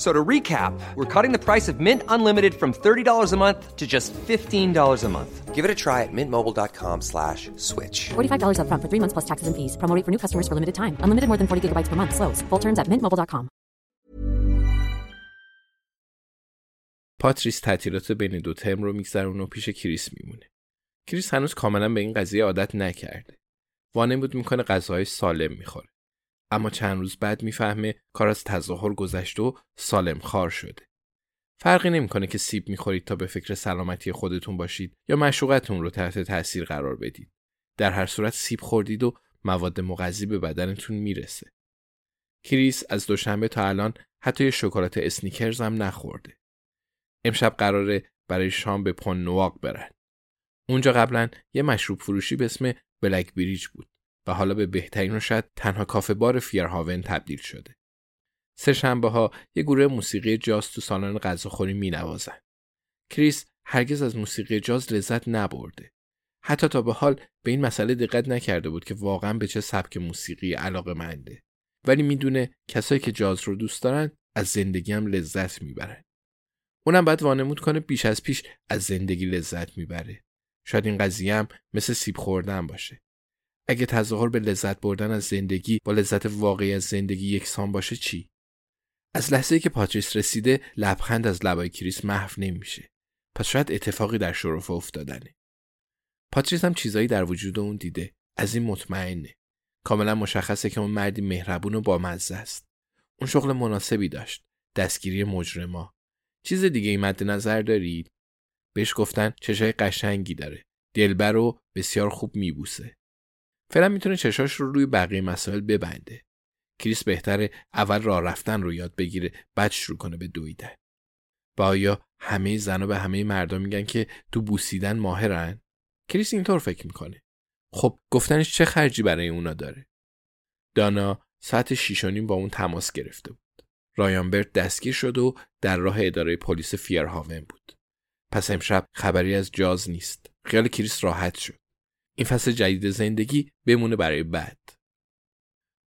So to recap, we're cutting the price of Mint Unlimited from $30 a month to just $15 a month. Give it a try at mintmobile.com slash switch. $45 upfront for three months plus taxes and fees. Promo rate for new customers for limited time. Unlimited more than 40 gigabytes per month. Slows. Full terms at mintmobile.com. پاتریس تعطیلات بین دو ترم رو میگذرونه و پیش کریس میمونه. کریس هنوز کاملا به این قضیه عادت نکرده. وانمود میکنه غذاهای سالم میخوره. اما چند روز بعد می‌فهمه کار از تظاهر گذشته و سالم‌خوار شده. فرقی نمی‌کنه که سیب می‌خورید تا به فکر سلامتی خودتون باشید یا مشروقتون رو تحت تاثیر قرار بدید. در هر صورت سیب خوردید و مواد مغذی به بدنتون می‌رسه. کریس از دوشنبه تا الان حتی شکلات Snickers هم نخورده. امشب قراره برای شام به Pont Noir برن. اونجا قبلا یه مشروب فروشی به اسم Black Bridge بود و حالا به بهترین و شاید تنها کافه بار فیرهاون تبدیل شده. سه شنبه ها یه گروه موسیقی جاز تو سالن غذاخوری می نوازن. کریس هرگز از موسیقی جاز لذت نبرده. حتی تا به حال به این مسئله دقت نکرده بود که واقعا به چه سبک موسیقی علاقه منده. ولی می‌دونه کسایی که جاز رو دوست دارن از زندگی هم لذت می‌برن. اونم باید وانمود کنه بیش از پیش از زندگی لذت می‌بره. شاید این قضیه هم مثل سیب خوردن باشه. اگه تظاهر به لذت بردن از زندگی با لذت واقعی از زندگی یکسان باشه چی؟ از لحظه‌ای که پاتریس رسیده لبخند از لبای کریس محو نمیشه. پس شاید اتفاقی در شرف افتادنه. پاتریس هم چیزایی در وجود اون دیده. از این مطمئنه. کاملا مشخصه که اون مردی مهربون و بامزه است. اون شغل مناسبی داشت. دستگیری مجرما. چیز دیگه ای مد نظر دارید؟ بهش گفتن چشای قشنگی داره. دلبر رو بسیار خوب میبوسه. فعلا می‌تونه چشاش رو روی بقیه مسائل ببنده. کریس بهتره اول راه رفتن رو یاد بگیره بعد شروع کنه به دویدن. و آیا همه زنها به همه مردم میگن که تو بوسیدن ماهرن؟ کریس اینطور فکر می‌کنه. خب گفتنش چه خرجی برای اونا داره؟ دانا ساعت شیش و نیم با اون تماس گرفته بود. رایان برد دستگیر شد و در راه اداره پلیس فیرهاون بود. پس امشب خبری از جاز نیست. خیال کریس راحت شد. این فصل جدید زندگی بمونه برای بعد.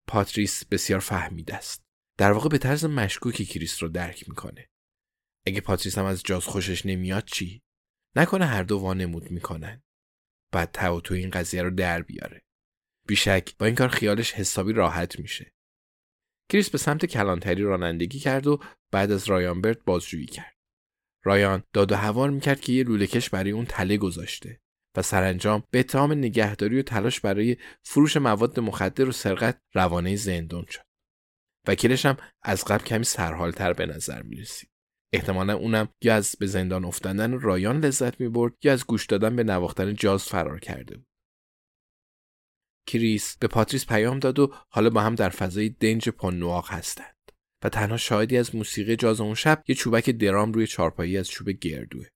پاتریس بسیار فهمیده است. در واقع به طرز مشکوکی کریس رو درک می‌کنه. اگه پاتریس هم از جاز خوشش نمیاد چی؟ نکنه هر دو وانمود می‌کنن. بعد تو تو این قضیه رو در بیاره. بیشک با این کار خیالش حسابی راحت میشه. کریس به سمت کلانتری رانندگی کرد و بعد از رایانبرت بازجویی کرد. رایان داد و هوار می‌کرد که یه لولهکش برای اون تله گذاشته و سرانجام به اتهام نگهداری و تلاش برای فروش مواد مخدر و سرقت روانه زندان شد. وکیلش هم از قبل کمی سرحالتر به نظر می رسید. احتمالا اونم یا از به زندان افتادن رایان لذت می برد یا از گوش دادن به نواختن جاز فرار کرده بود. کریس به پاتریس پیام داد و حالا با هم در فضای دنج Pont Noir هستند و تنها شاهدی از موسیقی جاز اون شب یه چوبک درام روی چارپایه‌ای از چوب گردوه.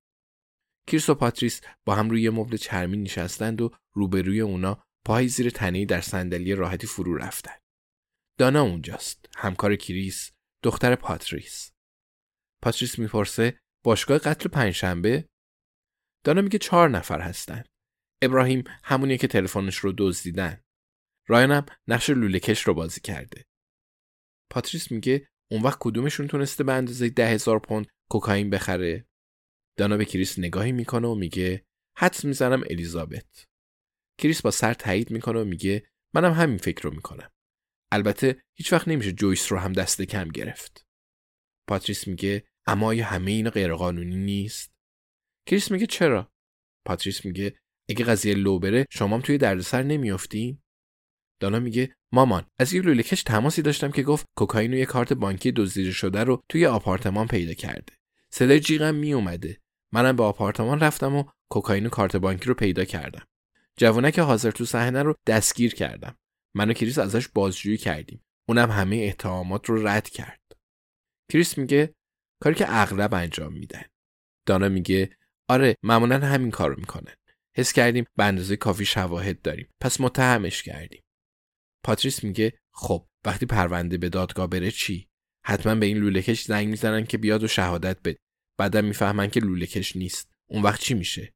کریس و پاتریس با هم روی مبل چرمی نشستند و روبروی اونا پای زیر تنهی در صندلی راحتی فرو رفتن. دانا اونجاست، همکار کریس، دختر پاتریس. پاتریس می‌پرسه باشگاه قتل پنجشنبه؟ دانا میگه چهار نفر هستن. ابراهیم همونیه که تلفنش رو دزدیدن. رایان هم نقش لوله‌کش رو بازی کرده. پاتریس میگه اون وقت کدومشون تونسته به اندازه ده هزار پوند کوکائین بخره دانا به کریس نگاهی می‌کنه و میگه حدس می‌زنم الیزابت. کریس با سر تایید می‌کنه و میگه منم همین فکر رو می‌کنم. البته هیچ وقت نمیشه جویس رو هم دست کم گرفت. پاتریس میگه اما آیا همه اینا غیرقانونی نیست؟ کریس میگه چرا؟ پاتریس میگه اگه قضیه لو بره شما توی دردسر نمیافتین دانا میگه مامان از یه لوله‌کش تماسی داشتم که گفت کوکائین و یه کارت بانکی دزدیده شده رو توی آپارتمان پیدا کرده. صدای جیغم میومده منم به آپارتمان رفتم و کوکائین و کارت بانکی رو پیدا کردم. جوونک حاضر تو صحنه رو دستگیر کردم. من و کریس ازش بازجویی کردیم. اونم همه اتهامات رو رد کرد. کریس میگه کاری که اغلب انجام میدن. دانا میگه آره معمولا همین کارو می‌کنن حس کردیم به اندازه کافی شواهد داریم. پس متهمش کردیم. پاتریس میگه خب وقتی پرونده به دادگاه بره چی؟ حتما به این لوله‌کش زنگ می‌زنن که بیاد و شهادت بده. بعدم می‌فهمن که لوله‌کش نیست. اون وقت چی میشه؟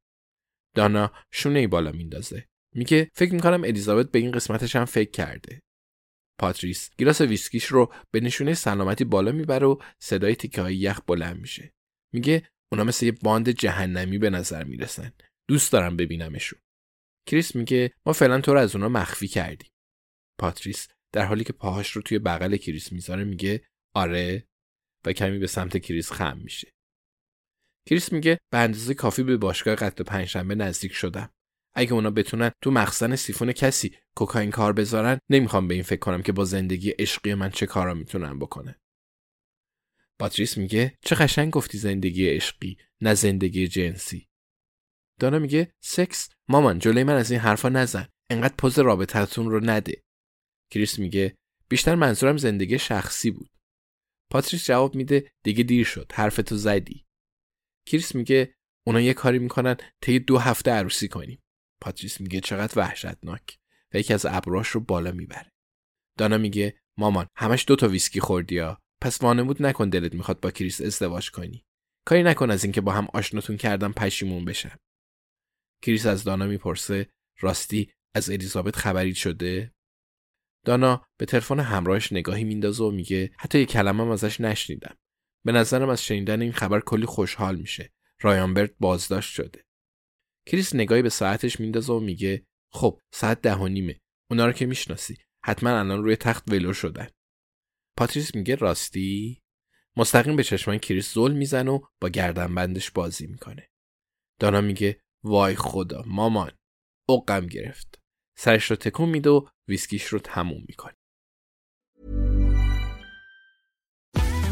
دانا شونه ای بالا میندازه. میگه فکر می‌کنم الیزابت به این قسمتش هم فکر کرده. پاتریس گیلاس ویسکیش رو به نشونه سلامتی بالا می‌بره و صدای تیکه های یخ بلند میشه. میگه اونا مثل یه باند جهنمی به نظر می‌رسن. دوست دارم ببینمشون. کریس میگه ما فعلا تو رو از اونا مخفی کردیم. پاتریس در حالی که پاهاش رو توی بغل کریس می‌ذاره میگه آره و کمی به سمت کریس خم میشه. کریس میگه به اندازه کافی به باشگاه قتل پنجشنبه نزدیک شدم. اگه اونا بتونن تو مخزن سیفون کسی کوکائین کار بذارن نمی‌خوام به این فکر کنم که با زندگی عشقی من چه کارا می‌تونن بکنن. پاتریس میگه چه قشنگ گفتی زندگی عشقی نه زندگی جنسی. دانا میگه سکس مامان جلوی من از این حرفا نزن انقدر پز رابطتون رو نده. کریس میگه بیشتر منظورم زندگی شخصی بود. پاتریس جواب میده دیگه دیر شد حرفتو زدی. کریس میگه اونا یه کاری می‌کنن طی دو هفته عروسی کنیم. پاتریس میگه چقدر وحشتناک. و یکی از ابروهاش رو بالا می‌بره. دانا میگه مامان همش دو تا ویسکی خوردی ها پس وانمود نکن دلت می‌خواد با کریس ازدواج کنی. کاری نکن از اینکه با هم آشناتون کردم پشیمون بشم کریس از دانا می‌پرسه راستی از الیزابت خبری شده؟ دانا به تلفن همراهش نگاهی میندازه و میگه حتی یه کلمه ازش نشنیدم. به نظرم از شنیدن این خبر کلی خوشحال میشه. رایانبرت بازداشت شده. کریس نگاهی به ساعتش میندازه و میگه خب ساعت ده و نیمه. اونا رو که می‌شناسی. حتما الان روی تخت ولو شدن. پاتریس میگه راستی؟ مستقیم به چشمان کریس زل می‌زنه و با گردنبندش بازی می‌کنه. دانا میگه وای خدا مامان. اوقم گرفت. سرش رو تکون میده و ویسکیش رو تموم می‌کنه.